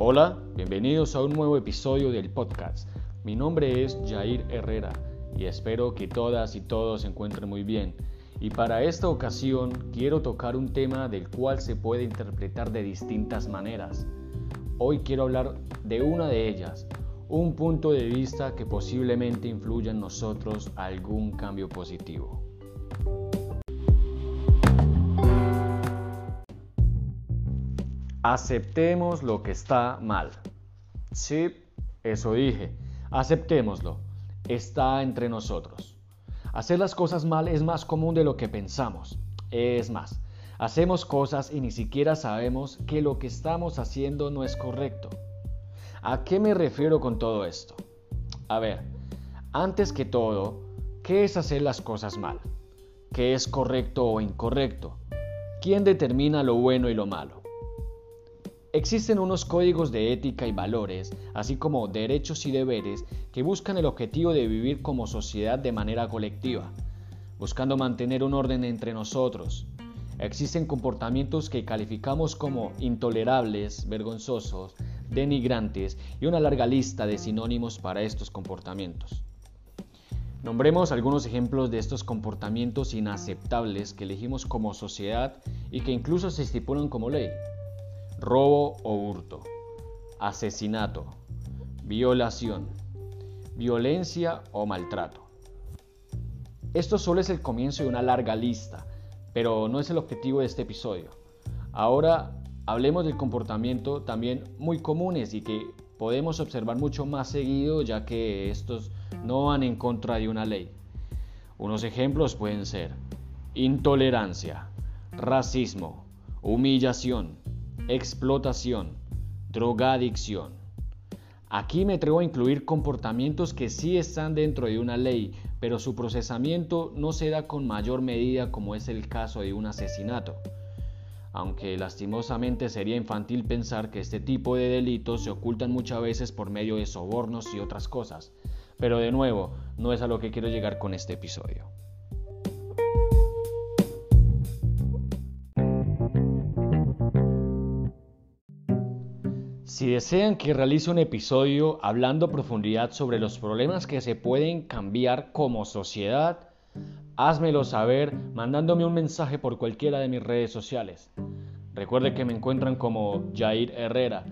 Hola, bienvenidos a un nuevo episodio del podcast. Mi nombre es Jair Herrera y espero que todas y todos se encuentren muy bien. Y para esta ocasión quiero tocar un tema del cual se puede interpretar de distintas maneras. Hoy quiero hablar de una de ellas, un punto de vista que posiblemente influya en nosotros algún cambio positivo. Aceptemos lo que está mal. Sí, eso dije. Aceptémoslo. Está entre nosotros. Hacer las cosas mal es más común de lo que pensamos. Es más, hacemos cosas y ni siquiera sabemos que lo que estamos haciendo no es correcto. ¿A qué me refiero con todo esto? A ver, antes que todo, ¿qué es hacer las cosas mal? ¿Qué es correcto o incorrecto? ¿Quién determina lo bueno y lo malo? Existen unos códigos de ética y valores, así como derechos y deberes, que buscan el objetivo de vivir como sociedad de manera colectiva, buscando mantener un orden entre nosotros. Existen comportamientos que calificamos como intolerables, vergonzosos, denigrantes y una larga lista de sinónimos para estos comportamientos. Nombremos algunos ejemplos de estos comportamientos inaceptables que elegimos como sociedad y que incluso se estipulan como ley robo o hurto, asesinato, violación, violencia o maltrato. Esto solo es el comienzo de una larga lista, pero no es el objetivo de este episodio. Ahora hablemos del comportamiento también muy comunes y que podemos observar mucho más seguido ya que estos no van en contra de una ley. Unos ejemplos pueden ser intolerancia, racismo, humillación, explotación, drogadicción. Aquí me atrevo a incluir comportamientos que sí están dentro de una ley, pero su procesamiento no se da con mayor medida como es el caso de un asesinato. Aunque lastimosamente sería infantil pensar que este tipo de delitos se ocultan muchas veces por medio de sobornos y otras cosas. Pero de nuevo, no es a lo que quiero llegar con este episodio. Si desean que realice un episodio hablando a profundidad sobre los problemas que se pueden cambiar como sociedad, házmelo saber mandándome un mensaje por cualquiera de mis redes sociales. Recuerde que me encuentran como Jair Herrera.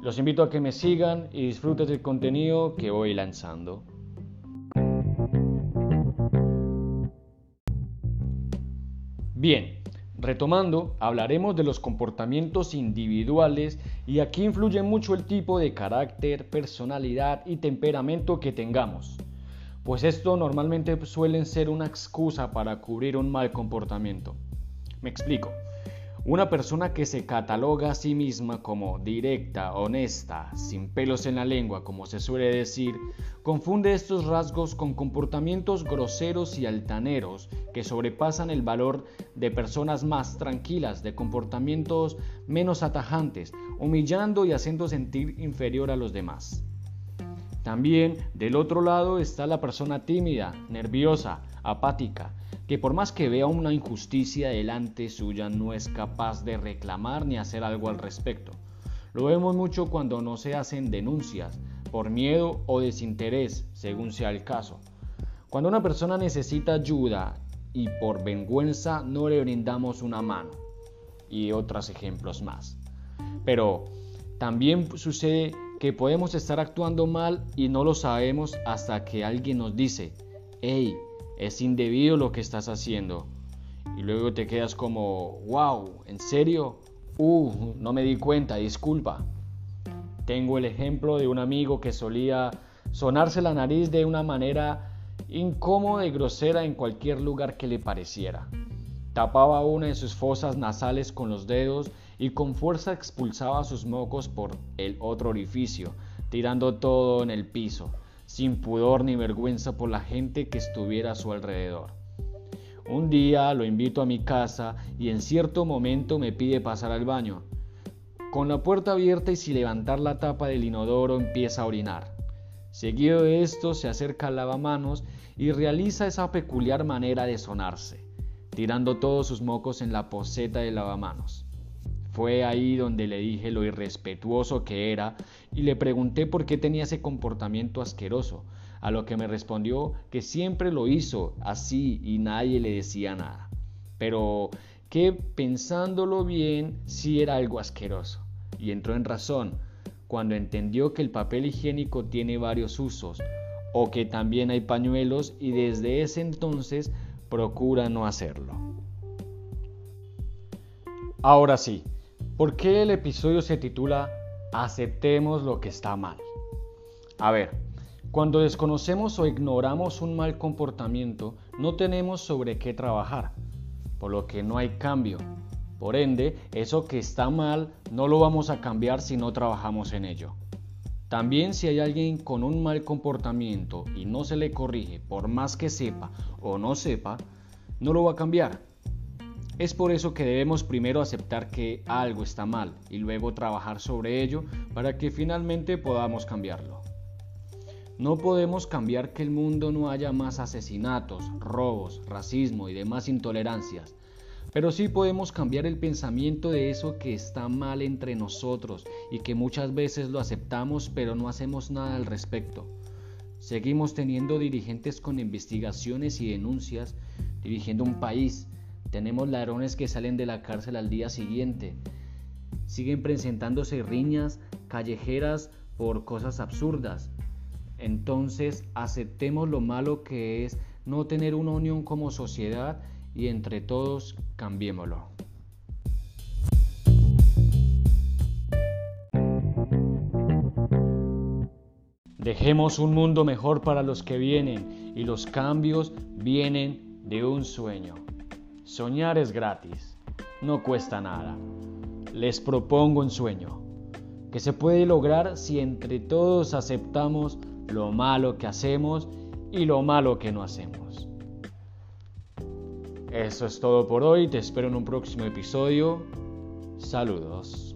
Los invito a que me sigan y disfruten del contenido que voy lanzando. Bien, Retomando, hablaremos de los comportamientos individuales y aquí influye mucho el tipo de carácter, personalidad y temperamento que tengamos, pues esto normalmente suelen ser una excusa para cubrir un mal comportamiento. Me explico. Una persona que se cataloga a sí misma como directa, honesta, sin pelos en la lengua, como se suele decir, confunde estos rasgos con comportamientos groseros y altaneros que sobrepasan el valor de personas más tranquilas, de comportamientos menos atajantes, humillando y haciendo sentir inferior a los demás. También del otro lado está la persona tímida, nerviosa, apática, que por más que vea una injusticia delante suya no es capaz de reclamar ni hacer algo al respecto. Lo vemos mucho cuando no se hacen denuncias, por miedo o desinterés, según sea el caso. Cuando una persona necesita ayuda y por vergüenza no le brindamos una mano. Y otros ejemplos más. Pero también sucede que podemos estar actuando mal y no lo sabemos hasta que alguien nos dice, hey, es indebido lo que estás haciendo. Y luego te quedas como, wow, ¿en serio? Uh, no me di cuenta, disculpa. Tengo el ejemplo de un amigo que solía sonarse la nariz de una manera incómoda y grosera en cualquier lugar que le pareciera. Tapaba una de sus fosas nasales con los dedos y con fuerza expulsaba sus mocos por el otro orificio, tirando todo en el piso sin pudor ni vergüenza por la gente que estuviera a su alrededor. Un día lo invito a mi casa y en cierto momento me pide pasar al baño. Con la puerta abierta y sin levantar la tapa del inodoro empieza a orinar. Seguido de esto se acerca al lavamanos y realiza esa peculiar manera de sonarse, tirando todos sus mocos en la poseta del lavamanos. Fue ahí donde le dije lo irrespetuoso que era y le pregunté por qué tenía ese comportamiento asqueroso, a lo que me respondió que siempre lo hizo así y nadie le decía nada. Pero que pensándolo bien sí era algo asqueroso. Y entró en razón cuando entendió que el papel higiénico tiene varios usos o que también hay pañuelos y desde ese entonces procura no hacerlo. Ahora sí, ¿por qué el episodio se titula Aceptemos lo que está mal? A ver, cuando desconocemos o ignoramos un mal comportamiento, no tenemos sobre qué trabajar, por lo que no hay cambio. Por ende, eso que está mal no lo vamos a cambiar si no trabajamos en ello. También si hay alguien con un mal comportamiento y no se le corrige, por más que sepa o no sepa, no lo va a cambiar. Es por eso que debemos primero aceptar que algo está mal y luego trabajar sobre ello para que finalmente podamos cambiarlo. No podemos cambiar que el mundo no haya más asesinatos, robos, racismo y demás intolerancias, pero sí podemos cambiar el pensamiento de eso que está mal entre nosotros y que muchas veces lo aceptamos pero no hacemos nada al respecto. Seguimos teniendo dirigentes con investigaciones y denuncias, dirigiendo un país. Tenemos ladrones que salen de la cárcel al día siguiente. Siguen presentándose riñas callejeras por cosas absurdas. Entonces aceptemos lo malo que es no tener una unión como sociedad y entre todos cambiémoslo. Dejemos un mundo mejor para los que vienen y los cambios vienen de un sueño. Soñar es gratis, no cuesta nada. Les propongo un sueño que se puede lograr si entre todos aceptamos lo malo que hacemos y lo malo que no hacemos. Eso es todo por hoy, te espero en un próximo episodio. Saludos.